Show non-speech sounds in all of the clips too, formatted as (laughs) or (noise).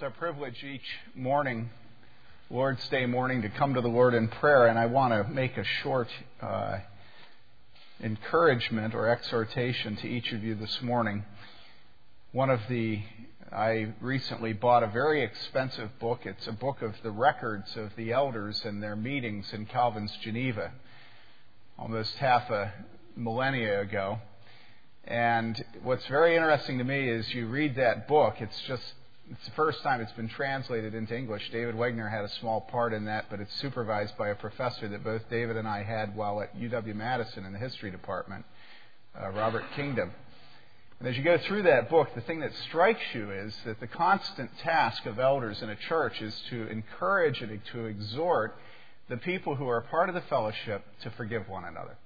It's our privilege each morning, Lord's Day morning, to come to the Lord in prayer, and I want to make a short uh, encouragement or exhortation to each of you this morning. One of the I recently bought a very expensive book. It's a book of the records of the elders and their meetings in Calvin's Geneva, almost half a millennia ago. And what's very interesting to me is you read that book, it's just it's the first time it's been translated into English. David Wegner had a small part in that, but it's supervised by a professor that both David and I had while at UW Madison in the history department, uh, Robert Kingdon. And as you go through that book, the thing that strikes you is that the constant task of elders in a church is to encourage and to exhort the people who are part of the fellowship to forgive one another.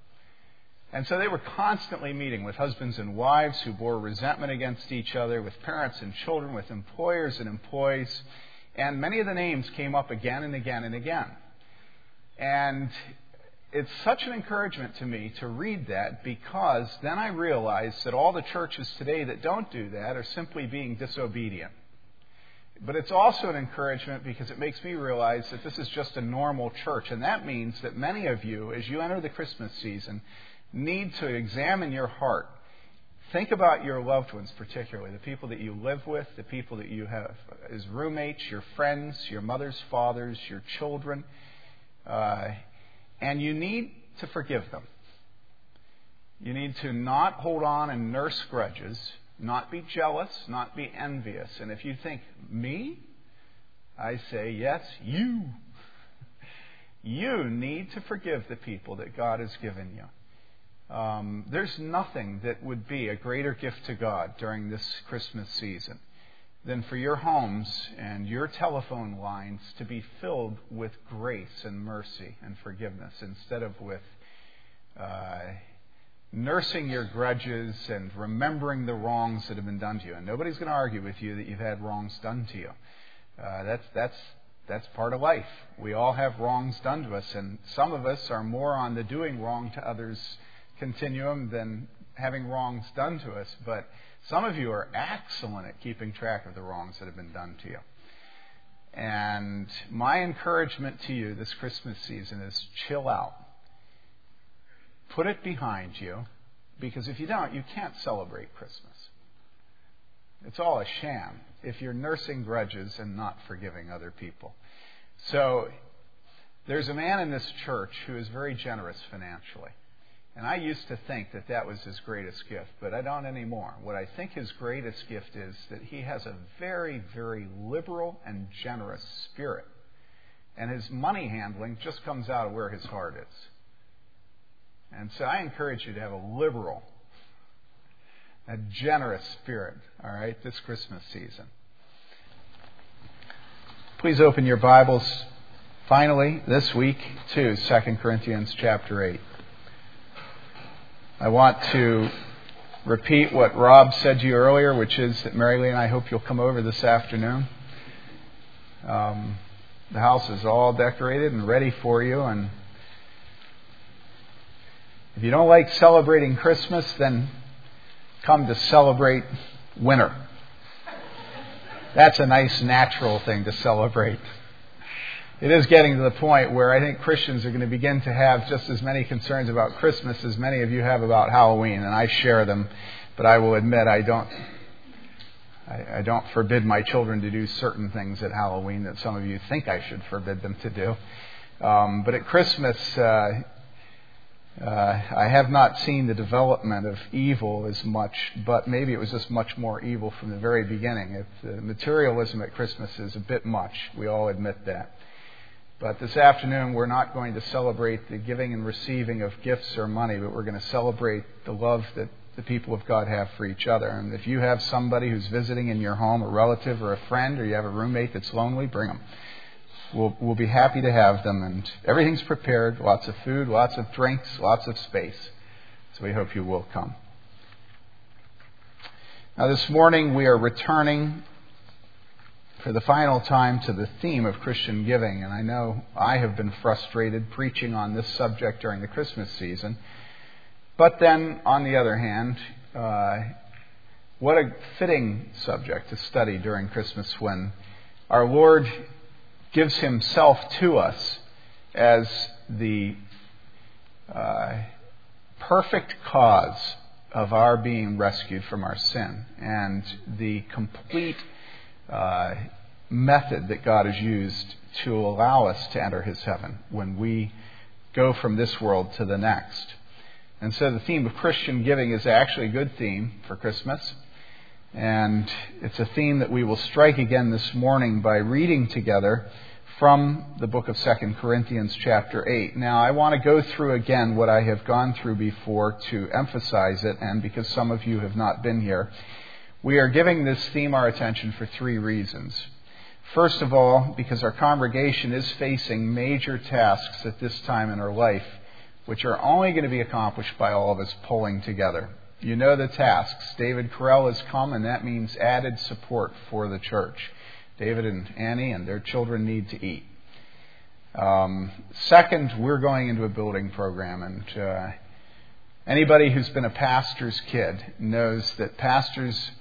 And so they were constantly meeting with husbands and wives who bore resentment against each other, with parents and children, with employers and employees. And many of the names came up again and again and again. And it's such an encouragement to me to read that because then I realize that all the churches today that don't do that are simply being disobedient. But it's also an encouragement because it makes me realize that this is just a normal church. And that means that many of you, as you enter the Christmas season, need to examine your heart. Think about your loved ones, particularly the people that you live with, the people that you have as roommates, your friends, your mothers, fathers, your children. Uh, and you need to forgive them. You need to not hold on and nurse grudges, not be jealous, not be envious. And if you think, me? I say, yes, you. (laughs) You need to forgive the people that God has given you. Um, there's nothing that would be a greater gift to God during this Christmas season than for your homes and your telephone lines to be filled with grace and mercy and forgiveness instead of with uh, nursing your grudges and remembering the wrongs that have been done to you. And nobody's going to argue with you that you've had wrongs done to you. Uh, that's that's that's part of life. We all have wrongs done to us, and some of us are more on the doing wrong to others continuum than having wrongs done to us, but some of you are excellent at keeping track of the wrongs that have been done to you. And my encouragement to you this Christmas season is chill out. Put it behind you, because if you don't, you can't celebrate Christmas. It's all a sham if you're nursing grudges and not forgiving other people. So, there's a man in this church who is very generous financially. And I used to think that that was his greatest gift, but I don't anymore. What I think his greatest gift is that he has a very, very liberal and generous spirit. And his money handling just comes out of where his heart is. And so I encourage you to have a liberal, a generous spirit, all right, this Christmas season. Please open your Bibles finally this week to 2 Corinthians chapter 8. I want to repeat what Rob said to you earlier, which is that Mary Lee and I hope you'll come over this afternoon. Um, the house is all decorated and ready for you, and if you don't like celebrating Christmas, then come to celebrate winter. That's a nice natural thing to celebrate it is getting to the point where I think Christians are going to begin to have just as many concerns about Christmas as many of you have about Halloween, and I share them. But I will admit I don't. I, I don't forbid my children to do certain things at Halloween that some of you think I should forbid them to do. Um, but at Christmas, uh, uh, I have not seen the development of evil as much, but maybe it was just much more evil from the very beginning. If materialism at Christmas is a bit much, we all admit that. But this afternoon, we're not going to celebrate the giving and receiving of gifts or money, but we're going to celebrate the love that the people of God have for each other. And if you have somebody who's visiting in your home, a relative or a friend, or you have a roommate that's lonely, bring them. We'll, we'll be happy to have them. And everything's prepared lots of food, lots of drinks, lots of space. So we hope you will come. Now, this morning, we are returning for the final time to the theme of Christian giving. And I know I have been frustrated preaching on this subject during the Christmas season. But then, on the other hand, uh, what a fitting subject to study during Christmas when our Lord gives himself to us as the uh, perfect cause of our being rescued from our sin and the complete Uh, method that God has used to allow us to enter his heaven when we go from this world to the next. And so the theme of Christian giving is actually a good theme for Christmas. And it's a theme that we will strike again this morning by reading together from the book of 2 Corinthians, chapter 8. Now, I want to go through again what I have gone through before to emphasize it, and because some of you have not been here, we are giving this theme our attention for three reasons. First of all, because our congregation is facing major tasks at this time in our life, which are only going to be accomplished by all of us pulling together. You know the tasks. David Carell has come, and that means added support for the church. David and Annie and their children need to eat. Um, second, we're going into a building program, and uh, anybody who's been a pastor's kid knows that pastors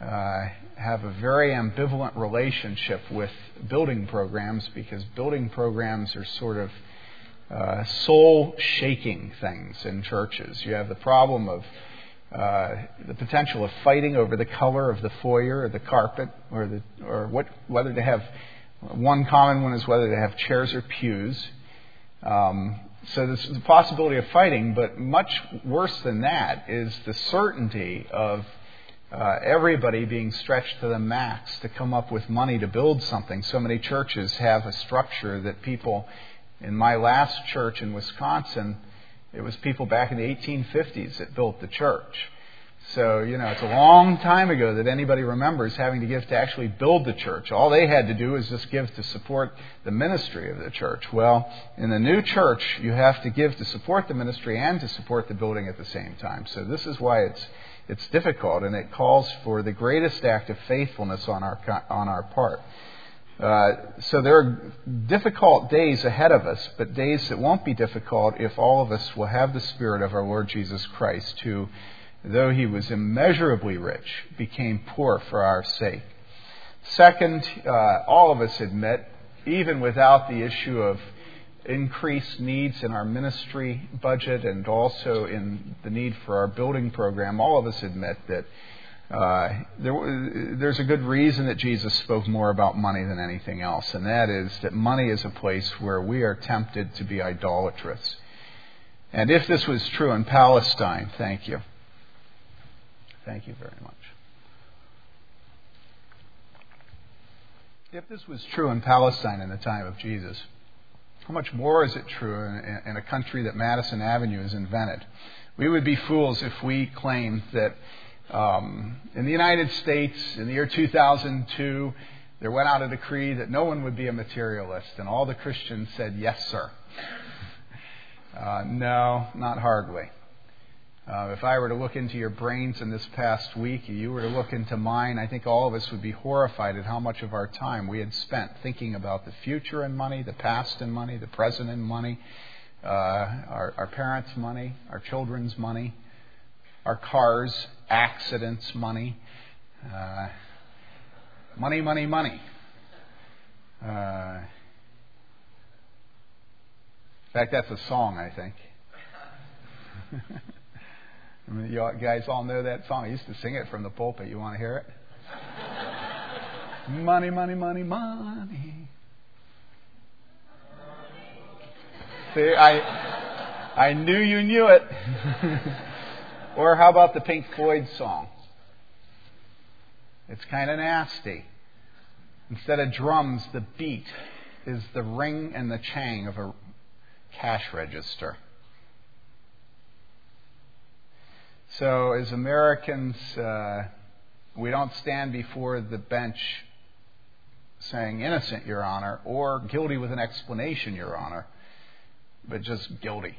uh, have a very ambivalent relationship with building programs because building programs are sort of uh, soul shaking things in churches. You have the problem of uh, the potential of fighting over the color of the foyer or the carpet or the or what whether to have one common one is whether to have chairs or pews. Um, so there's the possibility of fighting, but much worse than that is the certainty of uh, everybody being stretched to the max to come up with money to build something. So many churches have a structure that people, in my last church in Wisconsin, it was people back in the 1850s that built the church. So, you know, it's a long time ago that anybody remembers having to give to actually build the church. All they had to do was just give to support the ministry of the church. Well, in the new church, you have to give to support the ministry and to support the building at the same time. So this is why it's it's difficult, and it calls for the greatest act of faithfulness on our on our part. Uh, so there are difficult days ahead of us, but days that won't be difficult if all of us will have the Spirit of our Lord Jesus Christ, who, though he was immeasurably rich, became poor for our sake. Second, uh, all of us admit, even without the issue of increased needs in our ministry budget and also in the need for our building program, all of us admit that uh, there, there's a good reason that Jesus spoke more about money than anything else, and that is that money is a place where we are tempted to be idolatrous. And if this was true in Palestine, thank you. Thank you very much. If this was true in Palestine in the time of Jesus, how much more is it true in, in a country that Madison Avenue has invented? We would be fools if we claimed that um, in the United States, in the year 2002, there went out a decree that no one would be a materialist, and all the Christians said, Yes, sir. Uh, no, not hardly. Uh, if I were to look into your brains in this past week, you were to look into mine, I think all of us would be horrified at how much of our time we had spent thinking about the future and money, the past and money, the present and money, uh, our, our parents' money, our children's money, our cars, accidents, money. Uh, money, money, money. Uh, in fact, that's a song, I think. (laughs) I mean, you guys all know that song. I used to sing it from the pulpit. You want to hear it? (laughs) money, money, money, money. See, I, I knew you knew it. (laughs) Or how about the Pink Floyd song? It's kind of nasty. Instead of drums, the beat is the ring and the chang of a cash register. So, as Americans, uh, we don't stand before the bench saying innocent, Your Honor, or guilty with an explanation, Your Honor, but just guilty.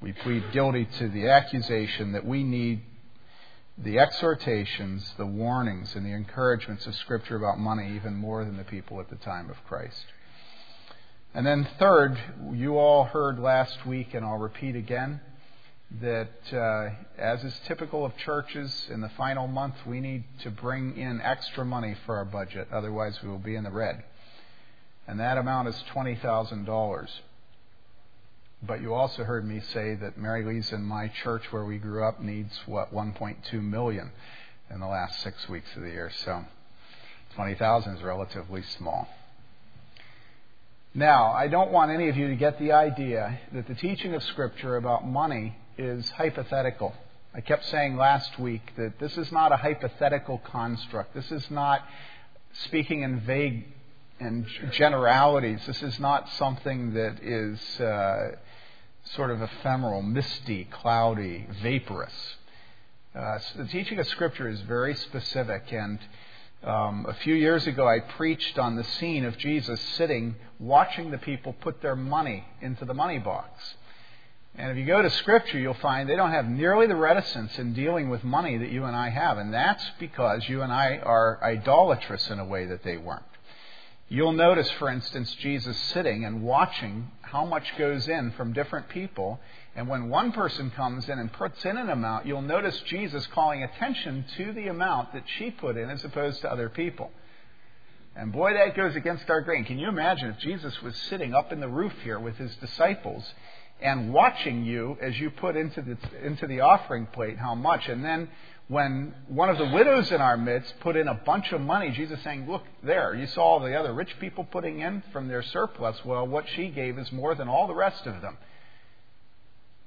We plead guilty to the accusation that we need the exhortations, the warnings, and the encouragements of Scripture about money even more than the people at the time of Christ. And then, third, you all heard last week, and I'll repeat again that, uh, as is typical of churches, in the final month we need to bring in extra money for our budget, otherwise we will be in the red. And that amount is $20,000. But you also heard me say that Mary Lee's in my church where we grew up needs, what, 1.2 million in the last six weeks of the year. So 20,000 is relatively small. Now, I don't want any of you to get the idea that the teaching of Scripture about money is hypothetical. I kept saying last week that this is not a hypothetical construct. This is not speaking in vague and generalities. This is not something that is uh, sort of ephemeral, misty, cloudy, vaporous. Uh, so the teaching of Scripture is very specific, and um, a few years ago I preached on the scene of Jesus sitting, watching the people put their money into the money box. And if you go to Scripture, you'll find they don't have nearly the reticence in dealing with money that you and I have, and that's because you and I are idolatrous in a way that they weren't. You'll notice, for instance, Jesus sitting and watching how much goes in from different people. And when one person comes in and puts in an amount, you'll notice Jesus calling attention to the amount that she put in as opposed to other people. And boy, that goes against our grain. Can you imagine if Jesus was sitting up in the roof here with his disciples and watching you as you put into the, into the offering plate how much? And then when one of the widows in our midst put in a bunch of money, Jesus saying, Look there, you saw all the other rich people putting in from their surplus. Well, what she gave is more than all the rest of them.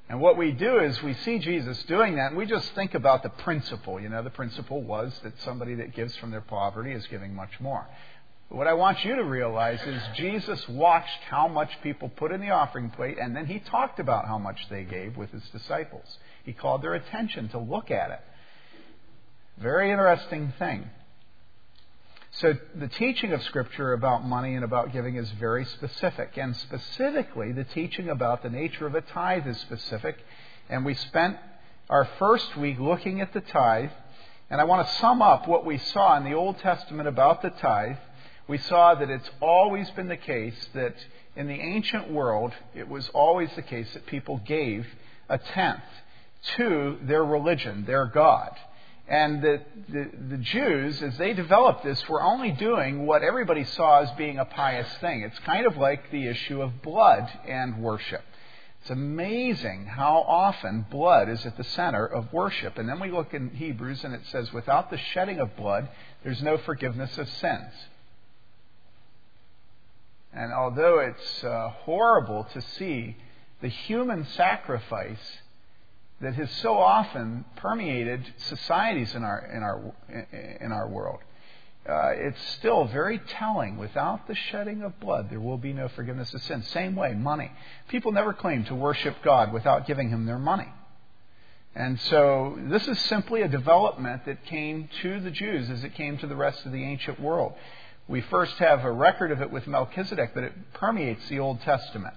And what we do is we see Jesus doing that, and we just think about the principle. You know, the principle was that somebody that gives from their poverty is giving much more. What I want you to realize is Jesus watched how much people put in the offering plate, and then he talked about how much they gave with his disciples. He called their attention to look at it. Very interesting thing. So, the teaching of Scripture about money and about giving is very specific. And specifically, the teaching about the nature of a tithe is specific. And we spent our first week looking at the tithe. And I want to sum up what we saw in the Old Testament about the tithe. We saw that it's always been the case that in the ancient world, it was always the case that people gave a tenth to their religion, their God. And the, the, the, Jews, as they developed this, were only doing what everybody saw as being a pious thing. It's kind of like the issue of blood and worship. It's amazing how often blood is at the center of worship. And then we look in Hebrews and it says, without the shedding of blood, there's no forgiveness of sins. And although it's uh, horrible to see the human sacrifice that has so often permeated societies in our, in our, in our world. Uh, it's still very telling. Without the shedding of blood, there will be no forgiveness of sin. Same way, money. People never claim to worship God without giving Him their money. And so this is simply a development that came to the Jews as it came to the rest of the ancient world. We first have a record of it with Melchizedek, but it permeates the Old Testament.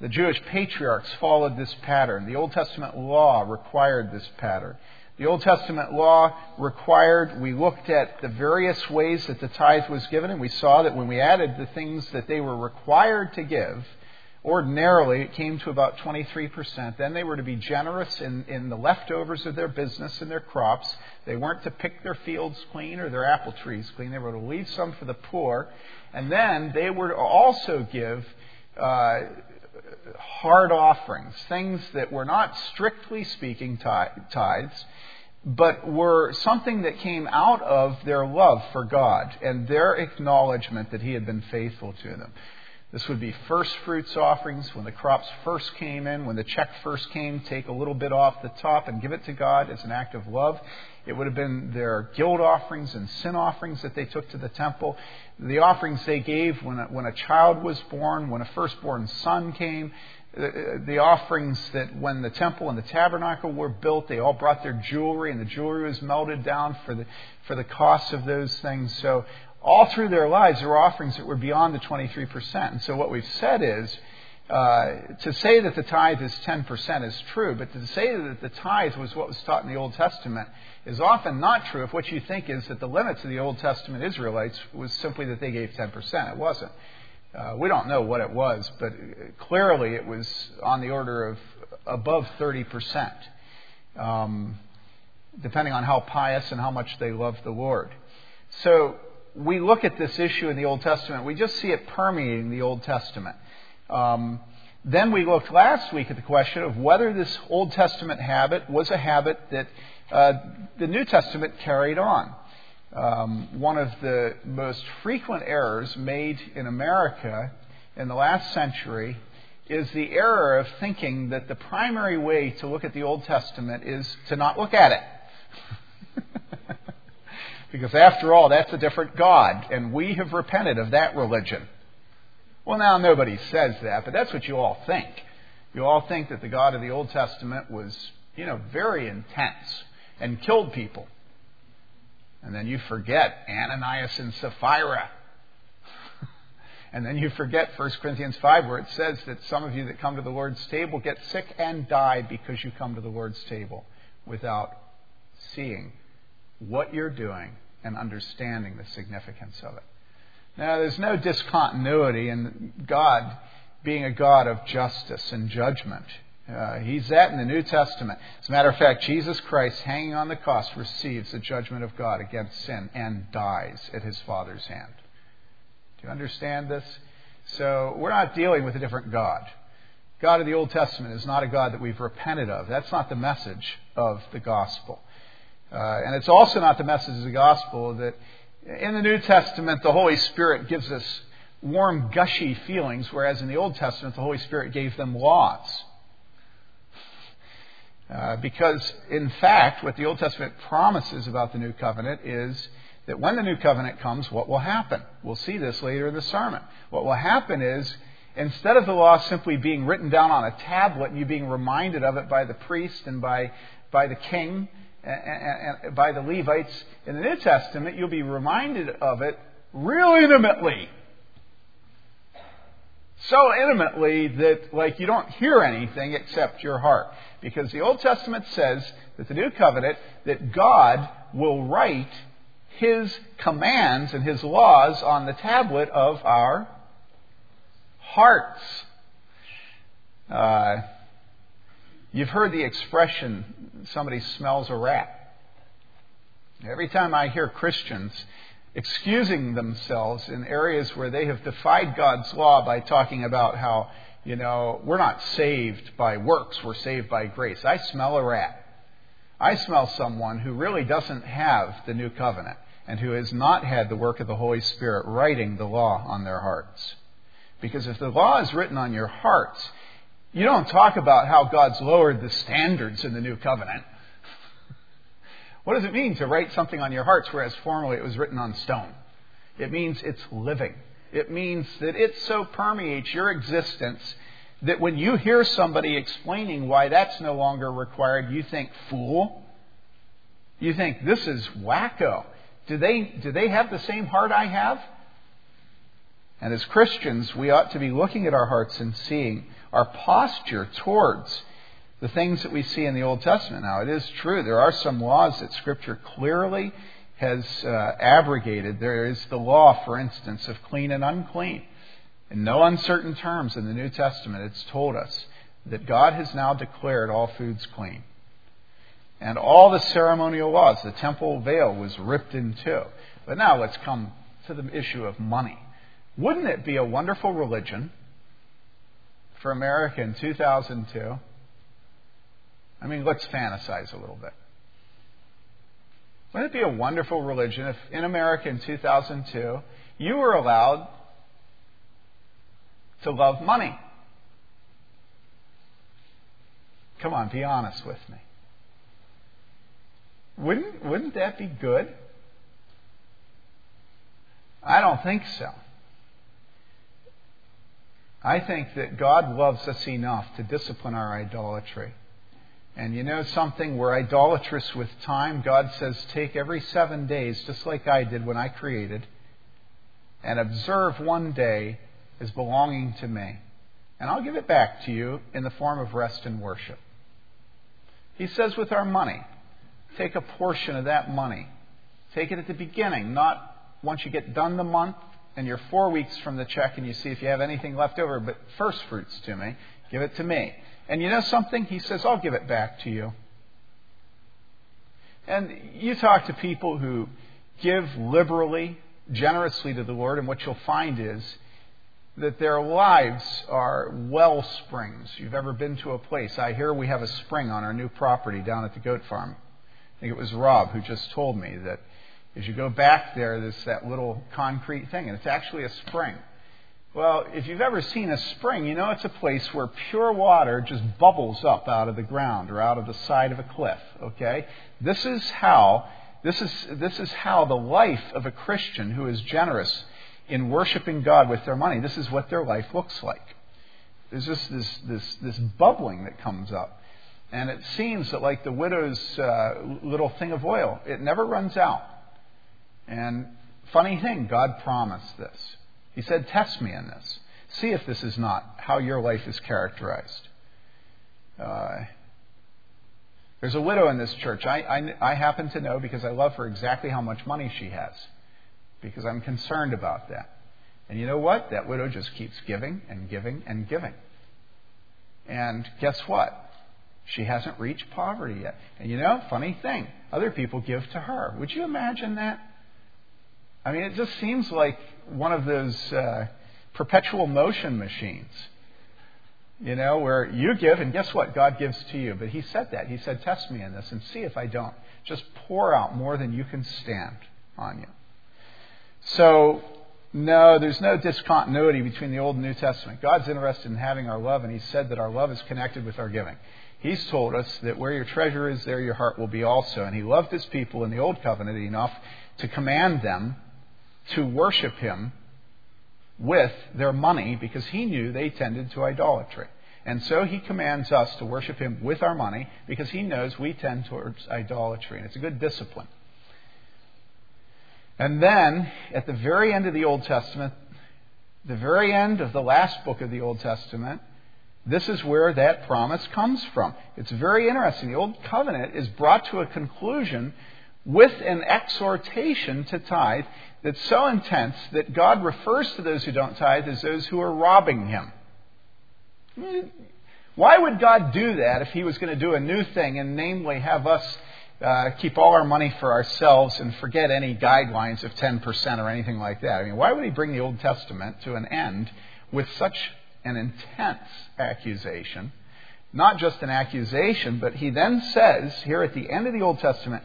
The Jewish patriarchs followed this pattern. The Old Testament law required this pattern. The Old Testament law required, we looked at the various ways that the tithe was given, and we saw that when we added the things that they were required to give, ordinarily it came to about 23%. Then they were to be generous in, in the leftovers of their business and their crops. They weren't to pick their fields clean or their apple trees clean. They were to leave some for the poor. And then they were to also give uh, hard offerings, things that were not strictly speaking tithes, but were something that came out of their love for God and their acknowledgement that He had been faithful to them. This would be first fruits offerings when the crops first came in, when the check first came, take a little bit off the top and give it to God as an act of love. It would have been their guilt offerings and sin offerings that they took to the temple. The offerings they gave when a, when a child was born, when a firstborn son came. The, the offerings that when the temple and the tabernacle were built, they all brought their jewelry, and the jewelry was melted down for the, for the cost of those things. So all through their lives, there were offerings that were beyond the 23%. And so what we've said is, uh, to say that the tithe is 10% is true, but to say that the tithe was what was taught in the Old Testament is often not true if what you think is that the limits of the Old Testament Israelites was simply that they gave 10%. It wasn't. Uh, we don't know what it was, but clearly it was on the order of above 30%, um, depending on how pious and how much they loved the Lord. So we look at this issue in the Old Testament, we just see it permeating the Old Testament. Um, then we looked last week at the question of whether this Old Testament habit was a habit that uh, the New Testament carried on. Um, one of the most frequent errors made in America in the last century is the error of thinking that the primary way to look at the Old Testament is to not look at it. (laughs) because after all, that's a different God, and we have repented of that religion. Well, now nobody says that, but that's what you all think. You all think that the God of the Old Testament was, you know, very intense and killed people. And then you forget Ananias and Sapphira. (laughs) and then you forget 1 Corinthians 5, where it says that some of you that come to the Lord's table get sick and die because you come to the Lord's table without seeing what you're doing and understanding the significance of it. Now, there's no discontinuity in God being a God of justice and judgment. Uh, he's that in the New Testament. As a matter of fact, Jesus Christ, hanging on the cross, receives the judgment of God against sin and dies at his Father's hand. Do you understand this? So, we're not dealing with a different God. God of the Old Testament is not a God that we've repented of. That's not the message of the gospel. Uh, and it's also not the message of the gospel that in the New Testament the Holy Spirit gives us warm, gushy feelings, whereas in the Old Testament the Holy Spirit gave them laws. Uh, because, in fact, what the Old Testament promises about the new covenant is that when the new covenant comes, what will happen? We'll see this later in the sermon. What will happen is, instead of the law simply being written down on a tablet and you being reminded of it by the priest and by, by the king and, by the Levites in the New Testament, you'll be reminded of it real intimately. So intimately that like you don't hear anything except your heart. Because the old testament says that the new covenant that god will write his commands and his laws on the tablet of our hearts. Uh, you've heard the expression somebody smells a rat every time i hear christians excusing themselves in areas where they have defied God's law by talking about how, you know, we're not saved by works, we're saved by grace. I smell a rat. I smell someone who really doesn't have the new covenant and who has not had the work of the Holy Spirit writing the law on their hearts. Because if the law is written on your hearts, you don't talk about how God's lowered the standards in the new covenant. What does it mean to write something on your hearts whereas formerly it was written on stone? It means it's living. It means that it so permeates your existence that when you hear somebody explaining why that's no longer required, you think, fool. You think, this is wacko. Do they, do they have the same heart I have? And as Christians, we ought to be looking at our hearts and seeing our posture towards the things that we see in the Old Testament. Now, it is true, there are some laws that Scripture clearly has uh, abrogated. There is the law, for instance, of clean and unclean. In no uncertain terms in the New Testament, it's told us that God has now declared all foods clean. And all the ceremonial laws, the temple veil was ripped in two. But now let's come to the issue of money. Wouldn't it be a wonderful religion for America in 2002 I mean, let's fantasize a little bit. Wouldn't it be a wonderful religion if in America in 2002 you were allowed to love money? Come on, be honest with me. Wouldn't, wouldn't that be good? I don't think so. I think that God loves us enough to discipline our idolatry. And you know something? We're idolatrous with time. God says, take every seven days, just like I did when I created, and observe one day as belonging to me. And I'll give it back to you in the form of rest and worship. He says with our money, take a portion of that money. Take it at the beginning, not once you get done the month and you're four weeks from the check and you see if you have anything left over, but first fruits to me. Give it to me. And you know something? He says, I'll give it back to you. And you talk to people who give liberally, generously to the Lord, and what you'll find is that their lives are well springs. You've ever been to a place? I hear we have a spring on our new property down at the goat farm. I think it was Rob who just told me that as you go back there, there's that little concrete thing, and it's actually a spring. Well, if you've ever seen a spring, you know it's a place where pure water just bubbles up out of the ground or out of the side of a cliff, okay? This is how this is this is how the life of a Christian who is generous in worshiping God with their money, this is what their life looks like. There's just this this this bubbling that comes up. And it seems that like the widow's uh, little thing of oil, it never runs out. And funny thing, God promised this. He said, Test me in this. See if this is not how your life is characterized. Uh, there's a widow in this church. I, I, I happen to know because I love her exactly how much money she has. Because I'm concerned about that. And you know what? That widow just keeps giving and giving and giving. And guess what? She hasn't reached poverty yet. And you know, funny thing, other people give to her. Would you imagine that? I mean, it just seems like one of those uh, perpetual motion machines, you know, where you give and guess what? God gives to you. But He said that. He said, Test me in this and see if I don't. Just pour out more than you can stand on you. So, no, there's no discontinuity between the Old and New Testament. God's interested in having our love, and He said that our love is connected with our giving. He's told us that where your treasure is, there your heart will be also. And He loved His people in the Old Covenant enough to command them to worship him with their money because he knew they tended to idolatry. And so he commands us to worship him with our money because he knows we tend towards idolatry. And it's a good discipline. And then, at the very end of the Old Testament, the very end of the last book of the Old Testament, this is where that promise comes from. It's very interesting. The Old Covenant is brought to a conclusion with an exhortation to tithe that's so intense that God refers to those who don't tithe as those who are robbing Him. Why would God do that if He was going to do a new thing and, namely, have us uh, keep all our money for ourselves and forget any guidelines of 10% or anything like that? I mean, why would He bring the Old Testament to an end with such an intense accusation? Not just an accusation, but He then says here at the end of the Old Testament,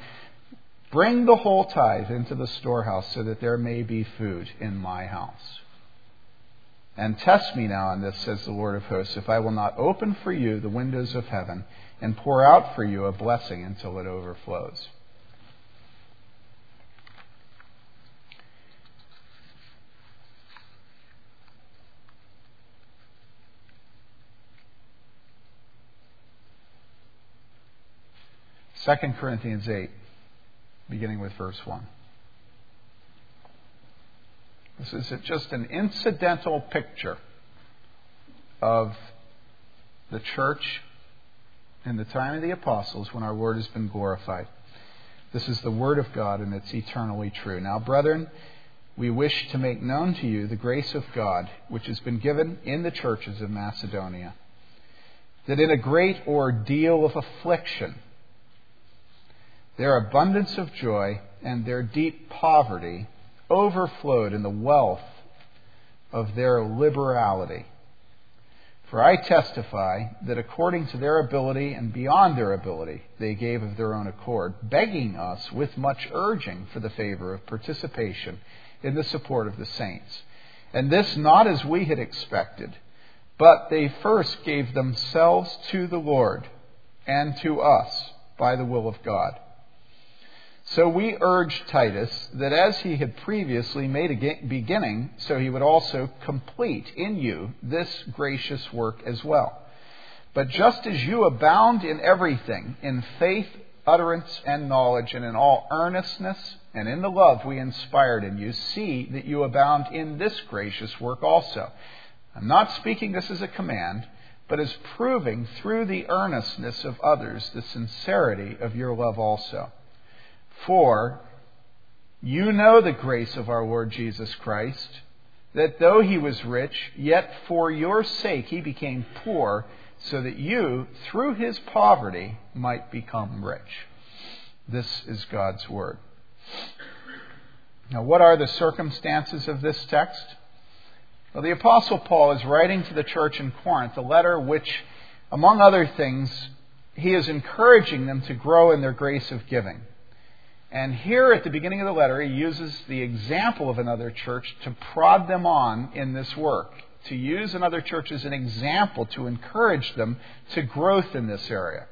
Bring the whole tithe into the storehouse so that there may be food in my house. And test me now on this, says the Lord of hosts, if I will not open for you the windows of heaven and pour out for you a blessing until it overflows. Second Corinthians 8 beginning with verse 1. This is just an incidental picture of the church in the time of the apostles when our word has been glorified. This is the Word of God, and it's eternally true. Now, brethren, we wish to make known to you the grace of God, which has been given in the churches of Macedonia, that in a great ordeal of affliction, their abundance of joy and their deep poverty overflowed in the wealth of their liberality. For I testify that according to their ability and beyond their ability, they gave of their own accord, begging us with much urging for the favor of participation in the support of the saints. And this not as we had expected, but they first gave themselves to the Lord and to us by the will of God so we urge Titus that as he had previously made a beginning, so he would also complete in you this gracious work as well. But just as you abound in everything, in faith, utterance, and knowledge, and in all earnestness, and in the love we inspired in you, see that you abound in this gracious work also. I'm not speaking this as a command, but as proving through the earnestness of others the sincerity of your love also. For you know the grace of our Lord Jesus Christ, that though he was rich, yet for your sake he became poor, so that you, through his poverty, might become rich. This is God's Word. Now, what are the circumstances of this text? Well, the Apostle Paul is writing to the church in Corinth a letter which, among other things, he is encouraging them to grow in their grace of giving. And here at the beginning of the letter, he uses the example of another church to prod them on in this work, to use another church as an example to encourage them to growth in this area.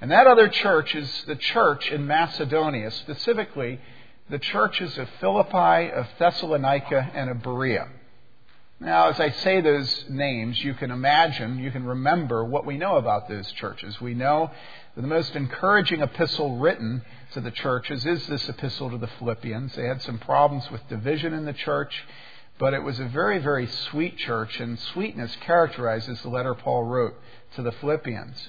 And that other church is the church in Macedonia, specifically the churches of Philippi, of Thessalonica, and of Berea. Now, as I say those names, you can imagine, you can remember what we know about those churches. We know the most encouraging epistle written to the churches is this epistle to the Philippians. They had some problems with division in the church, but it was a very, very sweet church, and sweetness characterizes the letter Paul wrote to the Philippians.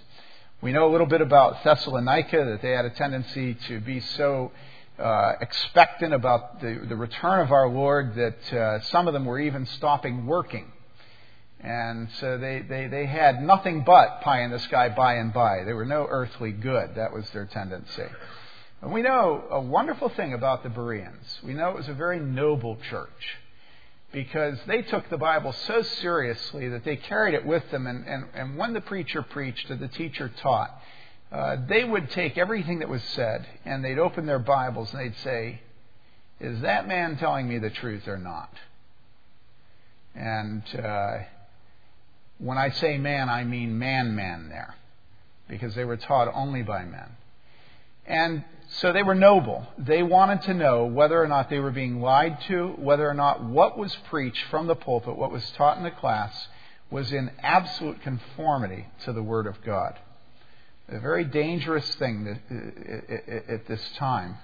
We know a little bit about Thessalonica, that they had a tendency to be so uh, expectant about the, the return of our Lord that uh, some of them were even stopping working. And so they, they, they had nothing but pie in the sky by and by. There were no earthly good. That was their tendency. And we know a wonderful thing about the Bereans. We know it was a very noble church because they took the Bible so seriously that they carried it with them. And, and, and when the preacher preached or the teacher taught, uh, they would take everything that was said and they'd open their Bibles and they'd say, Is that man telling me the truth or not? And uh, when I say man, I mean man, man there, because they were taught only by men. And so they were noble. They wanted to know whether or not they were being lied to, whether or not what was preached from the pulpit, what was taught in the class, was in absolute conformity to the Word of God a very dangerous thing that, uh, uh, uh, at this time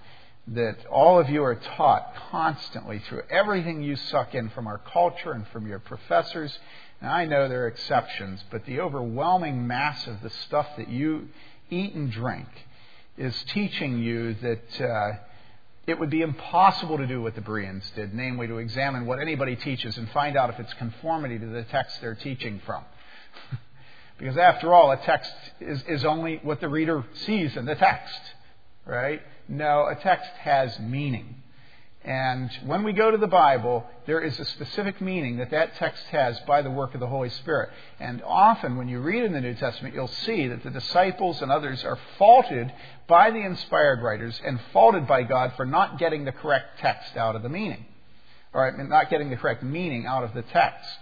that all of you are taught constantly through everything you suck in from our culture and from your professors. And I know there are exceptions, but the overwhelming mass of the stuff that you eat and drink is teaching you that uh, it would be impossible to do what the Bereans did, namely to examine what anybody teaches and find out if it's conformity to the text they're teaching from. (laughs) Because after all, a text is, is only what the reader sees in the text, right? No, a text has meaning. And when we go to the Bible, there is a specific meaning that that text has by the work of the Holy Spirit. And often, when you read in the New Testament, you'll see that the disciples and others are faulted by the inspired writers and faulted by God for not getting the correct text out of the meaning, or not getting the correct meaning out of the text.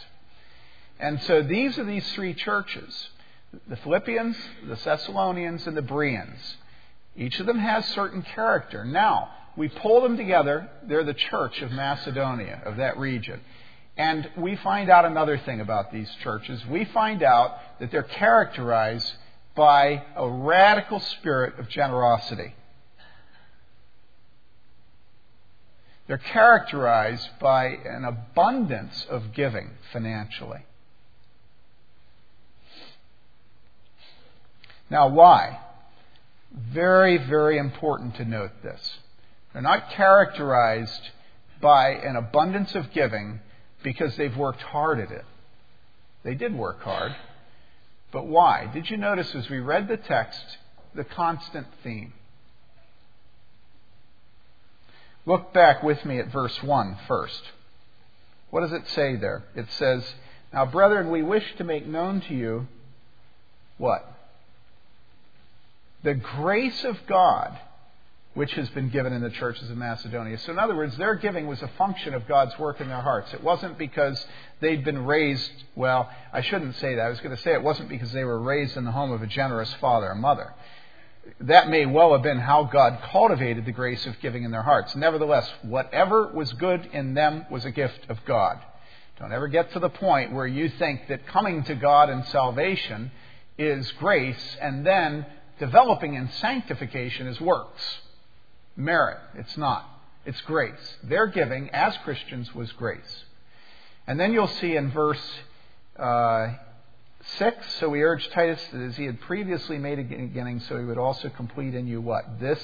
And so these are these three churches the Philippians, the Thessalonians, and the Bereans. Each of them has certain character. Now, we pull them together. They're the church of Macedonia, of that region. And we find out another thing about these churches. We find out that they're characterized by a radical spirit of generosity. They're characterized by an abundance of giving financially. Now, why? Very, very important to note this. They're not characterized by an abundance of giving because they've worked hard at it. They did work hard. But why? Did you notice as we read the text the constant theme? Look back with me at verse 1 first. What does it say there? It says, Now, brethren, we wish to make known to you what? the grace of God which has been given in the churches of Macedonia. So, in other words, their giving was a function of God's work in their hearts. It wasn't because they'd been raised, well, I shouldn't say that. I was going to say it wasn't because they were raised in the home of a generous father or mother. That may well have been how God cultivated the grace of giving in their hearts. Nevertheless, whatever was good in them was a gift of God. Don't ever get to the point where you think that coming to God in salvation is grace and then developing in sanctification is works. Merit. It's not. It's grace. Their giving as Christians was grace. And then you'll see in verse uh, 6 So we urge Titus that as he had previously made a beginning, so he would also complete in you what? This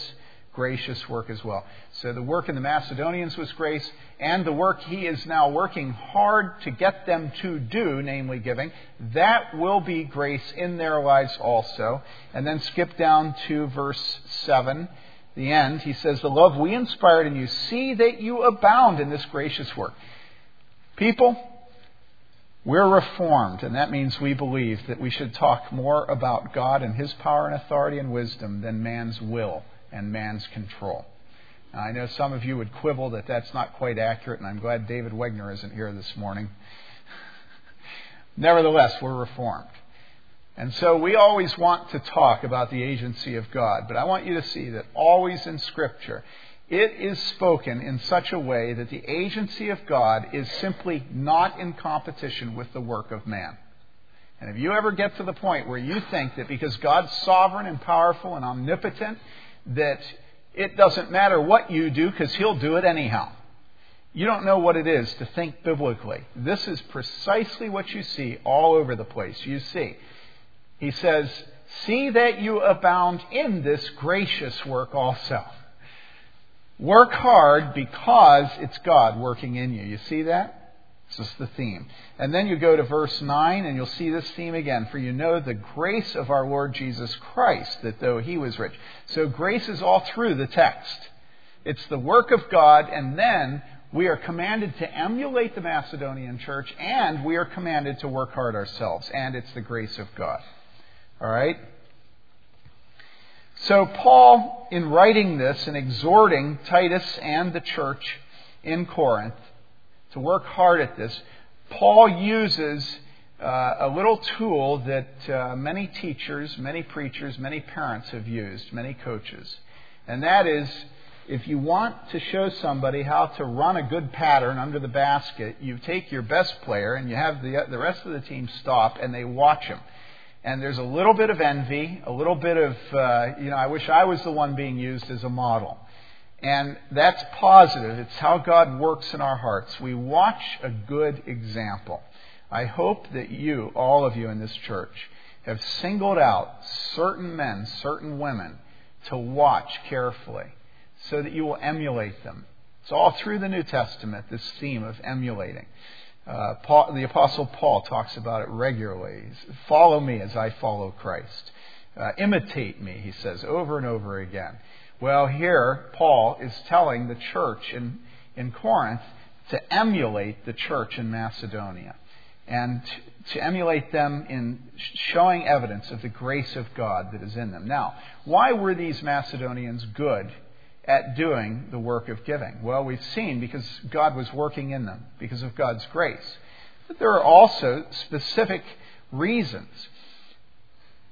gracious work as well. So the work in the Macedonians was grace, and the work he is now working hard to get them to do, namely giving, that will be grace in their lives also. And then skip down to verse 7, the end. He says, The love we inspired in you, see that you abound in this gracious work. People, we're reformed, and that means we believe that we should talk more about God and His power and authority and wisdom than man's will and man's control. Now, I know some of you would quibble that that's not quite accurate, and I'm glad David Wegner isn't here this morning. (laughs) Nevertheless, we're reformed. And so we always want to talk about the agency of God, but I want you to see that always in Scripture, it is spoken in such a way that the agency of God is simply not in competition with the work of man. And if you ever get to the point where you think that because God's sovereign and powerful and omnipotent, that it doesn't matter what you do because He'll do it anyhow. You don't know what it is to think biblically. This is precisely what you see all over the place. You see, He says, See that you abound in this gracious work also. Work hard because it's God working in you. You see that? This is the theme. And then you go to verse 9 and you'll see this theme again. For you know the grace of our Lord Jesus Christ, that though he was rich. So grace is all through the text. It's the work of God, and then we are commanded to emulate the Macedonian church, and we are commanded to work hard ourselves. And it's the grace of God. All right? So, Paul, in writing this and exhorting Titus and the church in Corinth, to work hard at this, Paul uses uh, a little tool that uh, many teachers, many preachers, many parents have used, many coaches. And that is if you want to show somebody how to run a good pattern under the basket, you take your best player and you have the, the rest of the team stop and they watch him. And there's a little bit of envy, a little bit of, uh, you know, I wish I was the one being used as a model. And that's positive. It's how God works in our hearts. We watch a good example. I hope that you, all of you in this church, have singled out certain men, certain women to watch carefully so that you will emulate them. It's all through the New Testament, this theme of emulating. Uh, Paul, the Apostle Paul talks about it regularly. Follow me as I follow Christ. Uh, imitate me, he says over and over again. Well, here, Paul is telling the church in, in Corinth to emulate the church in Macedonia and to emulate them in showing evidence of the grace of God that is in them. Now, why were these Macedonians good at doing the work of giving? Well, we've seen because God was working in them, because of God's grace. But there are also specific reasons.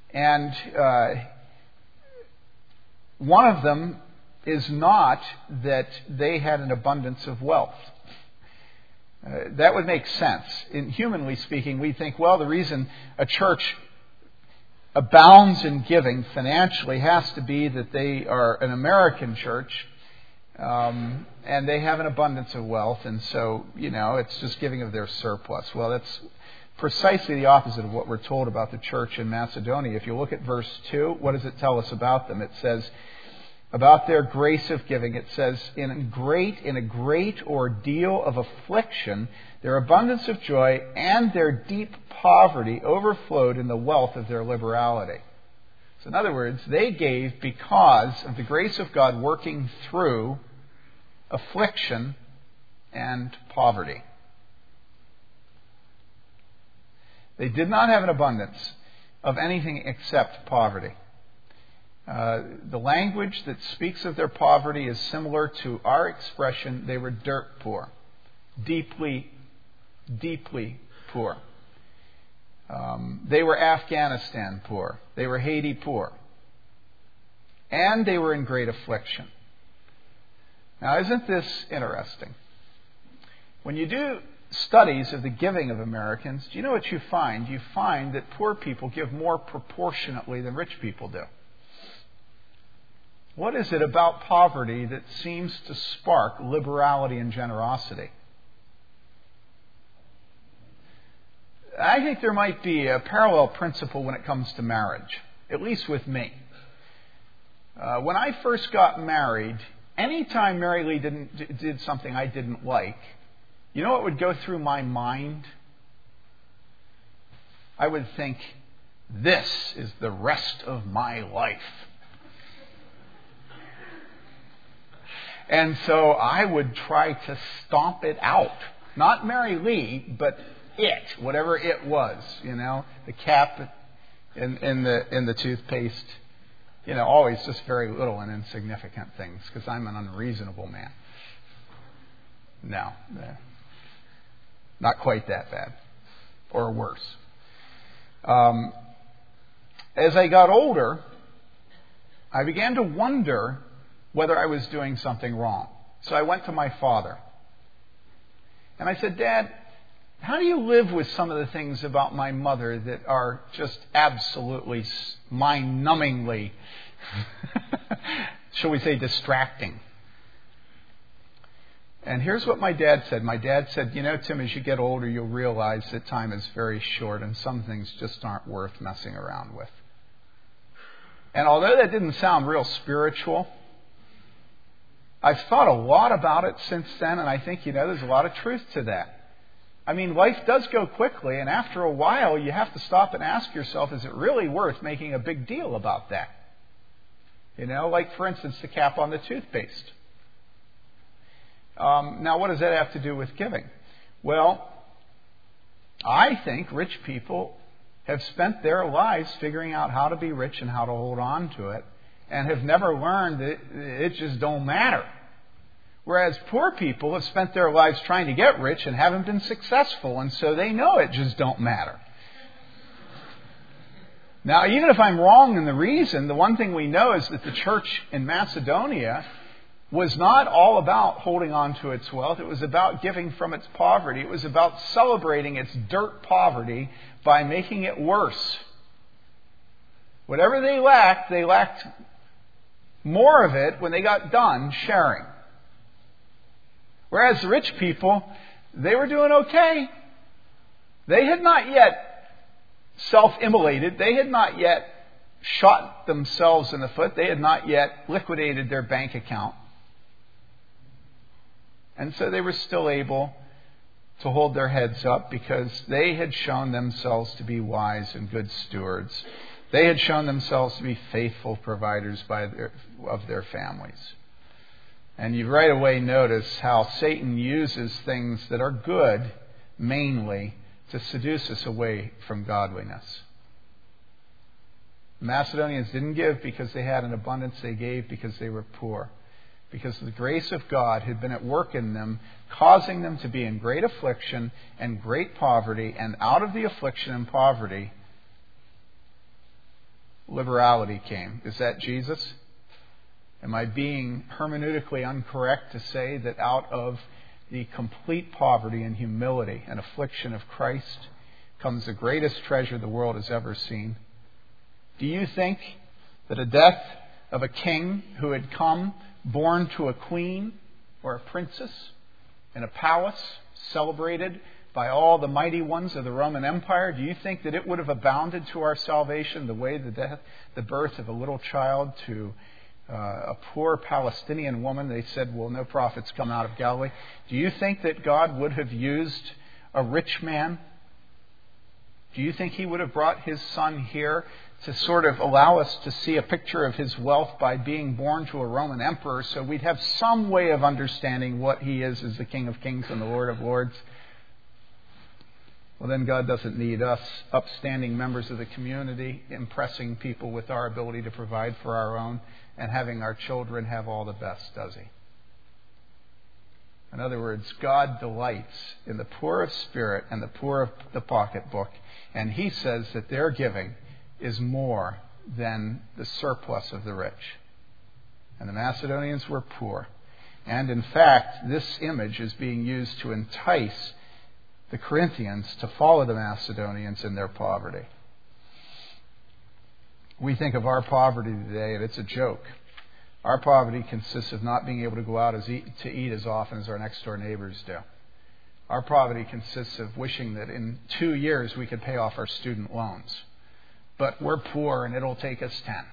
And uh, one of them is not that they had an abundance of wealth. Uh, that would make sense. In humanly speaking, we think, well, the reason a church abounds in giving financially has to be that they are an American church um, and they have an abundance of wealth, and so, you know, it's just giving of their surplus. Well, that's precisely the opposite of what we're told about the church in Macedonia. If you look at verse 2, what does it tell us about them? It says, about their grace of giving, it says, in great, in a great ordeal of affliction, their abundance of joy and their deep poverty overflowed in the wealth of their liberality. So in other words, they gave because of the grace of God working through affliction and poverty. They did not have an abundance of anything except poverty. Uh, the language that speaks of their poverty is similar to our expression, they were dirt poor. Deeply, deeply poor. Um, they were Afghanistan poor. They were Haiti poor. And they were in great affliction. Now, isn't this interesting? When you do studies of the giving of Americans, do you know what you find? You find that poor people give more proportionately than rich people do. What is it about poverty that seems to spark liberality and generosity? I think there might be a parallel principle when it comes to marriage, at least with me. Uh, when I first got married, anytime Mary Lee didn't, did something I didn't like, you know what would go through my mind? I would think, this is the rest of my life. And so I would try to stomp it out. Not Mary Lee, but it, whatever it was, you know, the cap in, in the in the toothpaste, you know, always just very little and insignificant things because I'm an unreasonable man. No, not quite that bad, or worse. Um, as I got older, I began to wonder whether I was doing something wrong. So I went to my father. And I said, Dad, how do you live with some of the things about my mother that are just absolutely mind numbingly, (laughs) shall we say, distracting? And here's what my dad said. My dad said, You know, Tim, as you get older, you'll realize that time is very short and some things just aren't worth messing around with. And although that didn't sound real spiritual, I've thought a lot about it since then, and I think, you know, there's a lot of truth to that. I mean, life does go quickly, and after a while, you have to stop and ask yourself, is it really worth making a big deal about that? You know, like, for instance, the cap on the toothpaste. Um, now, what does that have to do with giving? Well, I think rich people have spent their lives figuring out how to be rich and how to hold on to it and have never learned that it just don't matter. Whereas poor people have spent their lives trying to get rich and haven't been successful, and so they know it just don't matter. Now, even if I'm wrong in the reason, the one thing we know is that the church in Macedonia was not all about holding on to its wealth. It was about giving from its poverty. It was about celebrating its dirt poverty by making it worse. Whatever they lacked, they lacked more of it when they got done sharing. Whereas the rich people, they were doing okay. They had not yet self immolated. They had not yet shot themselves in the foot. They had not yet liquidated their bank account. And so they were still able to hold their heads up because they had shown themselves to be wise and good stewards. They had shown themselves to be faithful providers their, of their families. And you right away notice how Satan uses things that are good mainly to seduce us away from godliness. Macedonians didn't give because they had an abundance, they gave because they were poor. Because the grace of God had been at work in them, causing them to be in great affliction and great poverty, and out of the affliction and poverty, liberality came. Is that Jesus? Am I being hermeneutically incorrect to say that out of the complete poverty and humility and affliction of Christ comes the greatest treasure the world has ever seen? Do you think that a death of a king who had come born to a queen or a princess in a palace, celebrated by all the mighty ones of the Roman Empire, do you think that it would have abounded to our salvation the way the death, the birth of a little child to Uh, a poor Palestinian woman. They said, Well, no prophets come out of Galilee. Do you think that God would have used a rich man? Do you think he would have brought his son here to sort of allow us to see a picture of his wealth by being born to a Roman emperor so we'd have some way of understanding what he is as the King of Kings and the Lord of Lords? Well, then God doesn't need us, upstanding members of the community, impressing people with our ability to provide for our own and having our children have all the best, does He? In other words, God delights in the poor of spirit and the poor of the pocketbook, and He says that their giving is more than the surplus of the rich. And the Macedonians were poor. And in fact, this image is being used to entice the Corinthians to follow the Macedonians in their poverty. We think of our poverty today, and it's a joke. Our poverty consists of not being able to go out eat, to eat as often as our next door neighbors do. Our poverty consists of wishing that in two years we could pay off our student loans. But we're poor and it'll take us ten.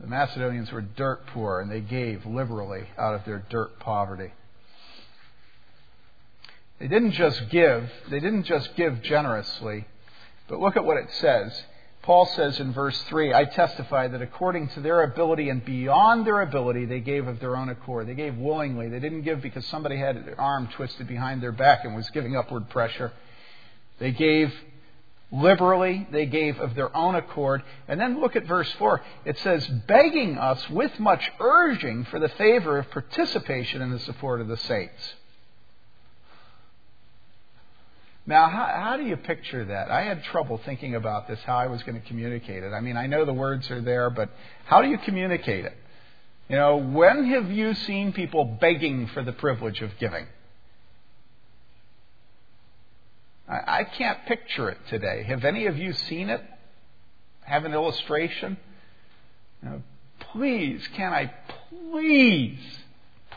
The Macedonians were dirt poor, and they gave liberally out of their dirt poverty. They didn't just give, they didn't just give generously, but look at what it says. Paul says in verse 3 I testify that according to their ability and beyond their ability, they gave of their own accord. They gave willingly. They didn't give because somebody had their arm twisted behind their back and was giving upward pressure. They gave liberally, they gave of their own accord. And then look at verse 4. It says, begging us with much urging for the favor of participation in the support of the saints. Now, how, how, do you picture that? I had trouble thinking about this, how I was going to communicate it. I mean, I know the words are there, but how do you communicate it? You know, when have you seen people begging for the privilege of giving? I, I can't picture it today. Have any of you seen it? Have an illustration? You know, please, can I, please,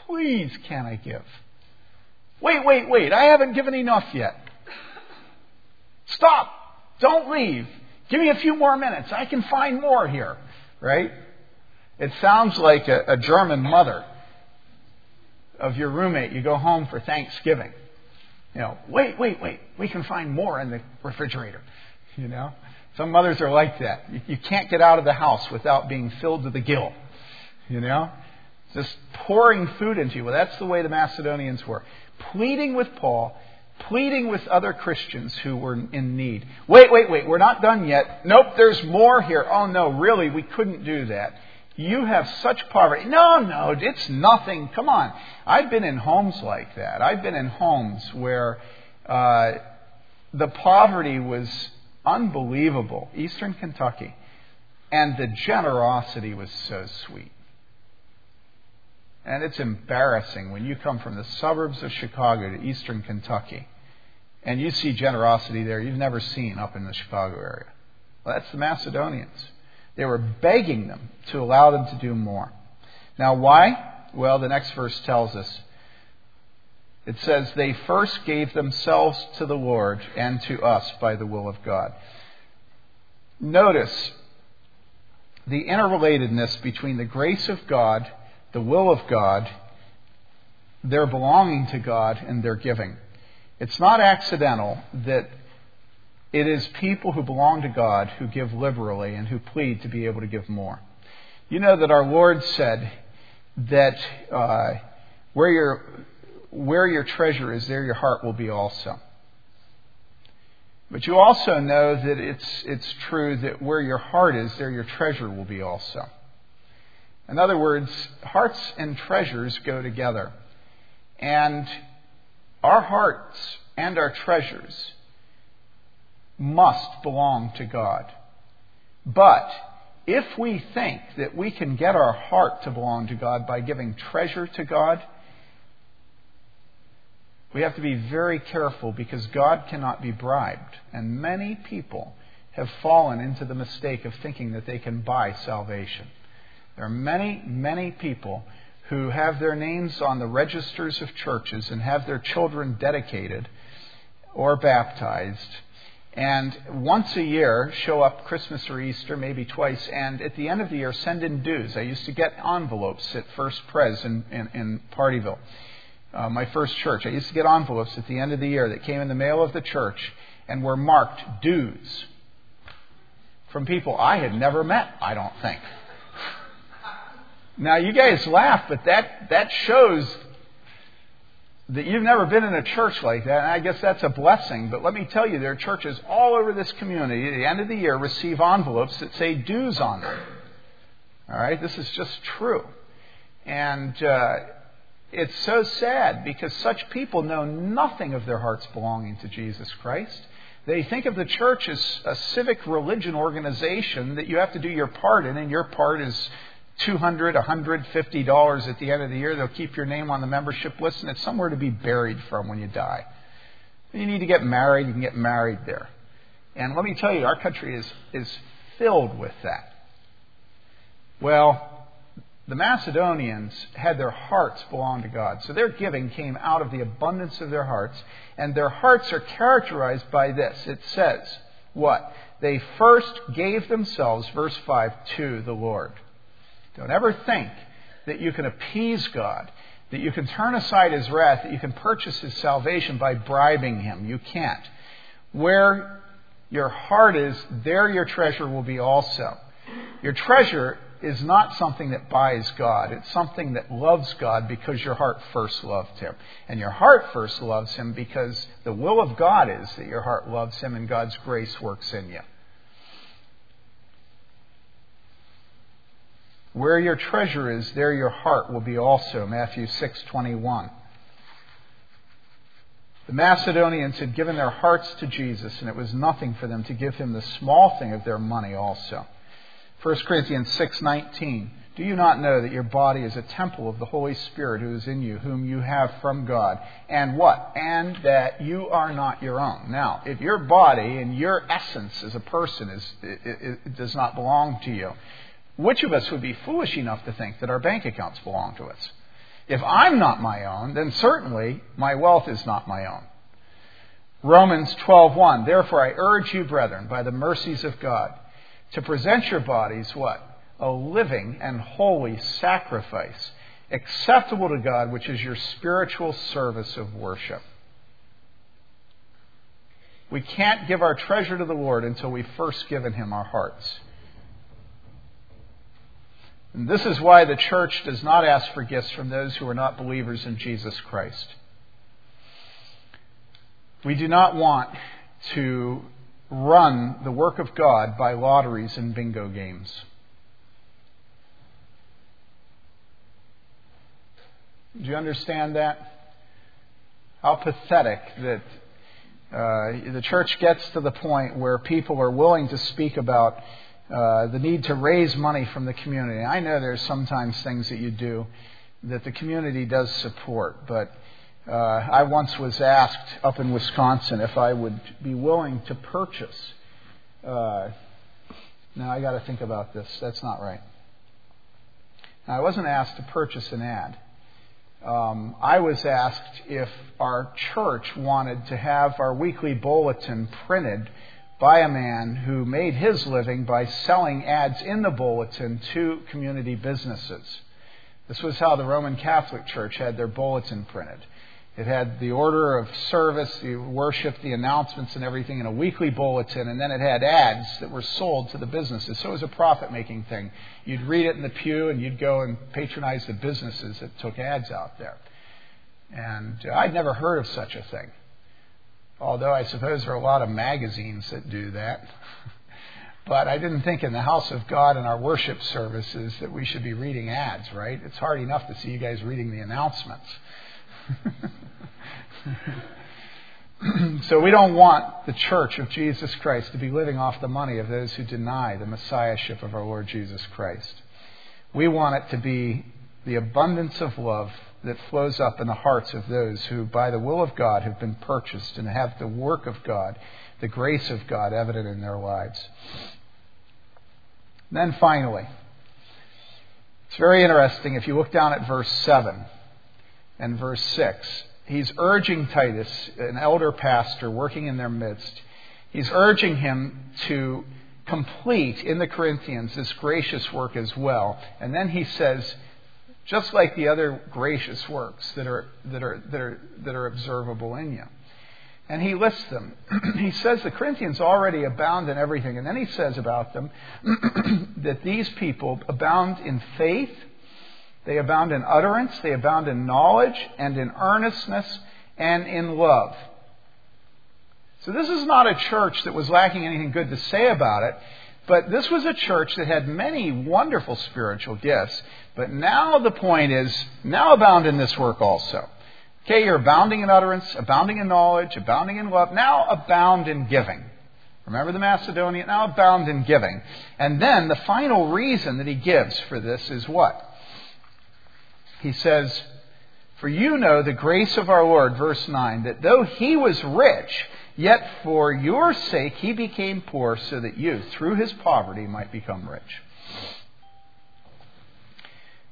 please, can I give? Wait, wait, wait, I haven't given enough yet. Stop! Don't leave. Give me a few more minutes. I can find more here. Right? It sounds like a, a German mother of your roommate. You go home for Thanksgiving. You know, wait, wait, wait. We can find more in the refrigerator. (laughs) You know? Some mothers are like that. You, you can't get out of the house without being filled to the gill. You know? Just pouring food into you. Well, that's the way the Macedonians were. Pleading with Paul pleading with other Christians who were in need. Wait, wait, wait, we're not done yet. Nope, there's more here. Oh no, really, we couldn't do that. You have such poverty. No, no, it's nothing. Come on. I've been in homes like that. I've been in homes where uh, the poverty was unbelievable. Eastern Kentucky. And the generosity was so sweet. And it's embarrassing when you come from the suburbs of Chicago to eastern Kentucky and you see generosity there you've never seen up in the Chicago area. Well, that's the Macedonians. They were begging them to allow them to do more. Now, why? Well, the next verse tells us. It says, They first gave themselves to the Lord and to us by the will of God. Notice the interrelatedness between the grace of God the will of God, their belonging to God, and their giving. It's not accidental that it is people who belong to God who give liberally and who plead to be able to give more. You know that our Lord said that uh, where your where your treasure is, there your heart will be also. But you also know that it's it's true that where your heart is, there your treasure will be also. In other words, hearts and treasures go together. And our hearts and our treasures must belong to God. But if we think that we can get our heart to belong to God by giving treasure to God, we have to be very careful because God cannot be bribed. And many people have fallen into the mistake of thinking that they can buy salvation. There are many, many people who have their names on the registers of churches and have their children dedicated or baptized and once a year show up Christmas or Easter, maybe twice, and at the end of the year send in dues. I used to get envelopes at First Pres in, in, in Pardeeville, uh, my first church. I used to get envelopes at the end of the year that came in the mail of the church and were marked dues from people I had never met, I don't think. Now, you guys laugh, but that, that shows that you've never been in a church like that, and I guess that's a blessing. But let me tell you, there are churches all over this community at the end of the year receive envelopes that say dues on them. All right? This is just true. And uh, it's so sad because such people know nothing of their hearts belonging to Jesus Christ. They think of the church as a civic religion organization that you have to do your part in, and your part is $200, $150 at the end of the year. They'll keep your name on the membership list, and it's somewhere to be buried from when you die. You need to get married, you can get married there. And let me tell you, our country is, is filled with that. Well, the Macedonians had their hearts belong to God. So their giving came out of the abundance of their hearts. And their hearts are characterized by this. It says, what? They first gave themselves, verse 5, to the Lord. Don't ever think that you can appease God, that you can turn aside His wrath, that you can purchase His salvation by bribing Him. You can't. Where your heart is, there your treasure will be also. Your treasure is not something that buys God. It's something that loves God because your heart first loved Him. And your heart first loves Him because the will of God is that your heart loves Him and God's grace works in you. Where your treasure is, there your heart will be also. Matthew 6:21. The Macedonians had given their hearts to Jesus, and it was nothing for them to give him the small thing of their money also. 1 Corinthians 6:19 Do you not know that your body is a temple of the Holy Spirit who is in you whom you have from God and what and that you are not your own now if your body and your essence as a person is it, it, it does not belong to you which of us would be foolish enough to think that our bank accounts belong to us if I'm not my own then certainly my wealth is not my own Romans 12:1 Therefore I urge you brethren by the mercies of God to present your bodies what? A living and holy sacrifice, acceptable to God, which is your spiritual service of worship. We can't give our treasure to the Lord until we've first given Him our hearts. And this is why the church does not ask for gifts from those who are not believers in Jesus Christ. We do not want to run the work of God by lotteries and bingo games. Do you understand that? How pathetic that uh, the church gets to the point where people are willing to speak about uh, the need to raise money from the community. I know there's sometimes things that you do that the community does support, but uh, I once was asked up in Wisconsin if I would be willing to purchase. Uh, now I got to think about this. That's not right. Now, I wasn't asked to purchase an ad. Um, I was asked if our church wanted to have our weekly bulletin printed by a man who made his living by selling ads in the bulletin to community businesses. This was how the Roman Catholic Church had their bulletin printed. It had the order of service, the worship, the announcements, and everything in a weekly bulletin, and then it had ads that were sold to the businesses. So it was a profit making thing. You'd read it in the pew, and you'd go and patronize the businesses that took ads out there. And I'd never heard of such a thing. Although I suppose there are a lot of magazines that do that. (laughs) but I didn't think in the house of God and our worship services that we should be reading ads, right? It's hard enough to see you guys reading the announcements. (laughs) so we don't want the church of Jesus Christ to be living off the money of those who deny the messiahship of our Lord Jesus Christ. We want it to be the abundance of love that flows up in the hearts of those who, by the will of God, have been purchased and have the work of God, the grace of God evident in their lives. And then finally, it's very interesting if you look down at verse 7 and verse 6. He's urging Titus, an elder pastor working in their midst, he's urging him to complete in the Corinthians this gracious work as well. And then he says, just like the other gracious works that are, that are, that are, that are observable in you. And he lists them. (clears throat) he says the Corinthians already abound in everything. And then he says about them (clears throat) that these people abound in faith they abound in utterance, they abound in knowledge, and in earnestness, and in love. So this is not a church that was lacking anything good to say about it, but this was a church that had many wonderful spiritual gifts. But now the point is, now abound in this work also. Okay, you're abounding in utterance, abounding in knowledge, abounding in love. Now abound in giving. Remember the Macedonian? Now abound in giving. And then the final reason that he gives for this is what? he says, For you know the grace of our Lord, verse 9, that though he was rich, yet for your sake he became poor, so that you, through his poverty, might become rich.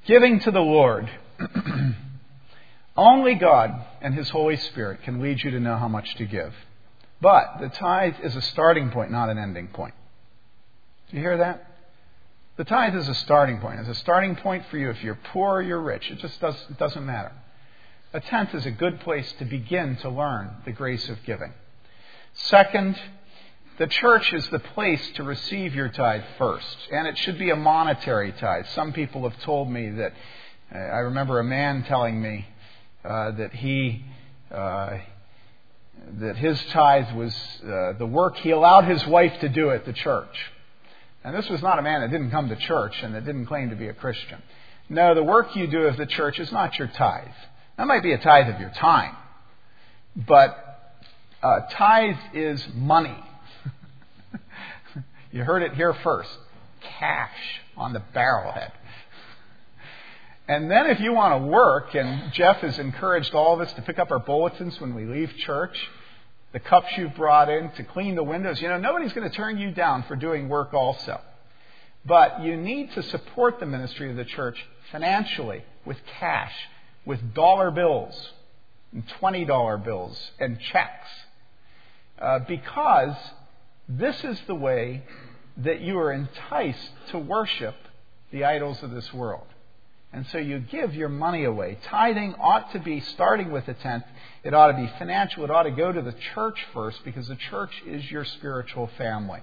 Giving to the Lord. (clears throat) Only God and His Holy Spirit can lead you to know how much to give. But the tithe is a starting point, not an ending point. Do you hear that? The tithe is a starting point. It's a starting point for you if you're poor or you're rich. It just does, it doesn't matter. A tenth is a good place to begin to learn the grace of giving. Second, the church is the place to receive your tithe first, and it should be a monetary tithe. Some people have told me that, I remember a man telling me uh, that he, uh, that his tithe was uh, the work he allowed his wife to do at the church. And this was not a man that didn't come to church and that didn't claim to be a Christian. No, the work you do at the church is not your tithe. That might be a tithe of your time. But uh, tithe is money. You heard it here first. Cash on the barrelhead. And then if you want to work, and Jeff has encouraged all of us to pick up our bulletins when we leave church, the cups you've brought in, to clean the windows. You know, nobody's going to turn you down for doing work also. But you need to support the ministry of the church financially with cash, with dollar bills, and $20 bills, and checks. Uh, because this is the way that you are enticed to worship the idols of this world. And so you give your money away. Tithing ought to be starting with a tenth. It ought to be financial. It ought to go to the church first because the church is your spiritual family.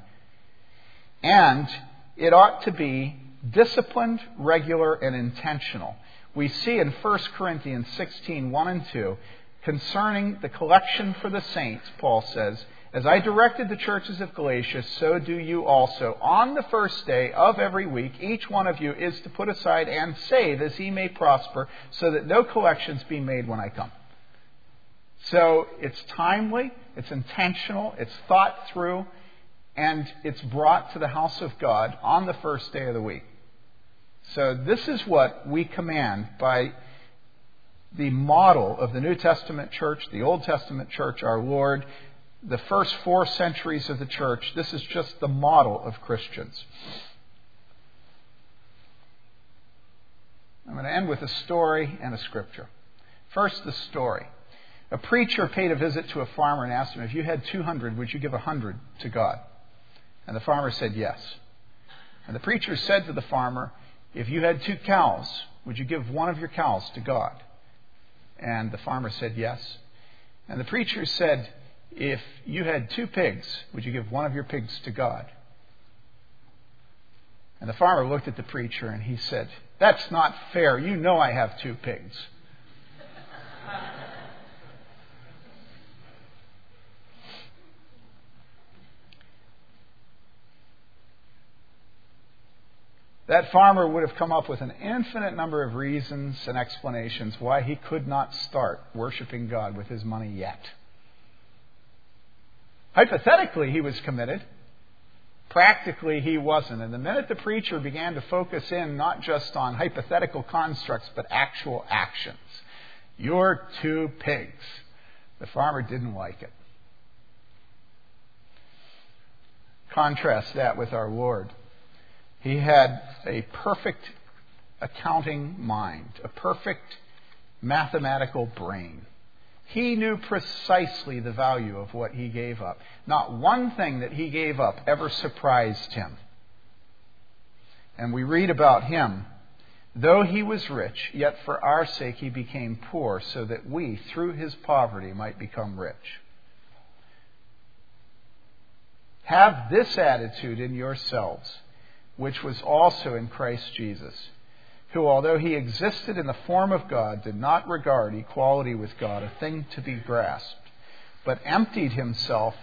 And it ought to be disciplined, regular, and intentional. We see in 1 Corinthians 16, 1 and 2, concerning the collection for the saints, Paul says, as I directed the churches of Galatia, so do you also. On the first day of every week, each one of you is to put aside and save as he may prosper, so that no collections be made when I come. So it's timely, it's intentional, it's thought through, and it's brought to the house of God on the first day of the week. So this is what we command by the model of the New Testament church, the Old Testament church, our Lord the first four centuries of the church, this is just the model of Christians. I'm going to end with a story and a scripture. First, the story. A preacher paid a visit to a farmer and asked him, If you had 200, would you give 100 to God? And the farmer said, Yes. And the preacher said to the farmer, If you had two cows, would you give one of your cows to God? And the farmer said, Yes. And the preacher said, if you had two pigs, would you give one of your pigs to God? And the farmer looked at the preacher and he said, That's not fair. You know I have two pigs. that farmer would have come up with an infinite number of reasons and explanations why he could not start worshiping God with his money yet. Hypothetically, he was committed. Practically, he wasn't. And the minute the preacher began to focus in not just on hypothetical constructs, but actual actions, you're two pigs, the farmer didn't like it. Contrast that with our Lord. He had a perfect accounting mind, a perfect mathematical brain. He knew precisely the value of what he gave up. Not one thing that he gave up ever surprised him. And we read about him. Though he was rich, yet for our sake he became poor, so that we, through his poverty, might become rich. Have this attitude in yourselves, which was also in Christ Jesus who, although he existed in the form of God, did not regard equality with God a thing to be grasped, but emptied himself,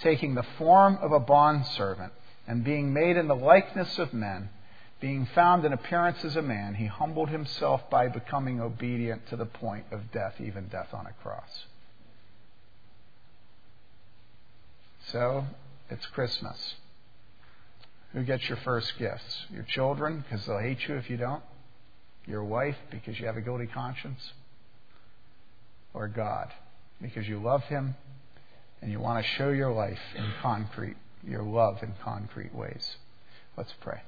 taking the form of a bondservant, and being made in the likeness of men, being found in appearance as a man, he humbled himself by becoming obedient to the point of death, even death on a cross. So, it's Christmas. Who gets your first gifts? Your children, because they'll hate you if you don't? Your wife because you have a guilty conscience, or God because you love Him and you want to show your life in concrete, your love in concrete ways. Let's pray.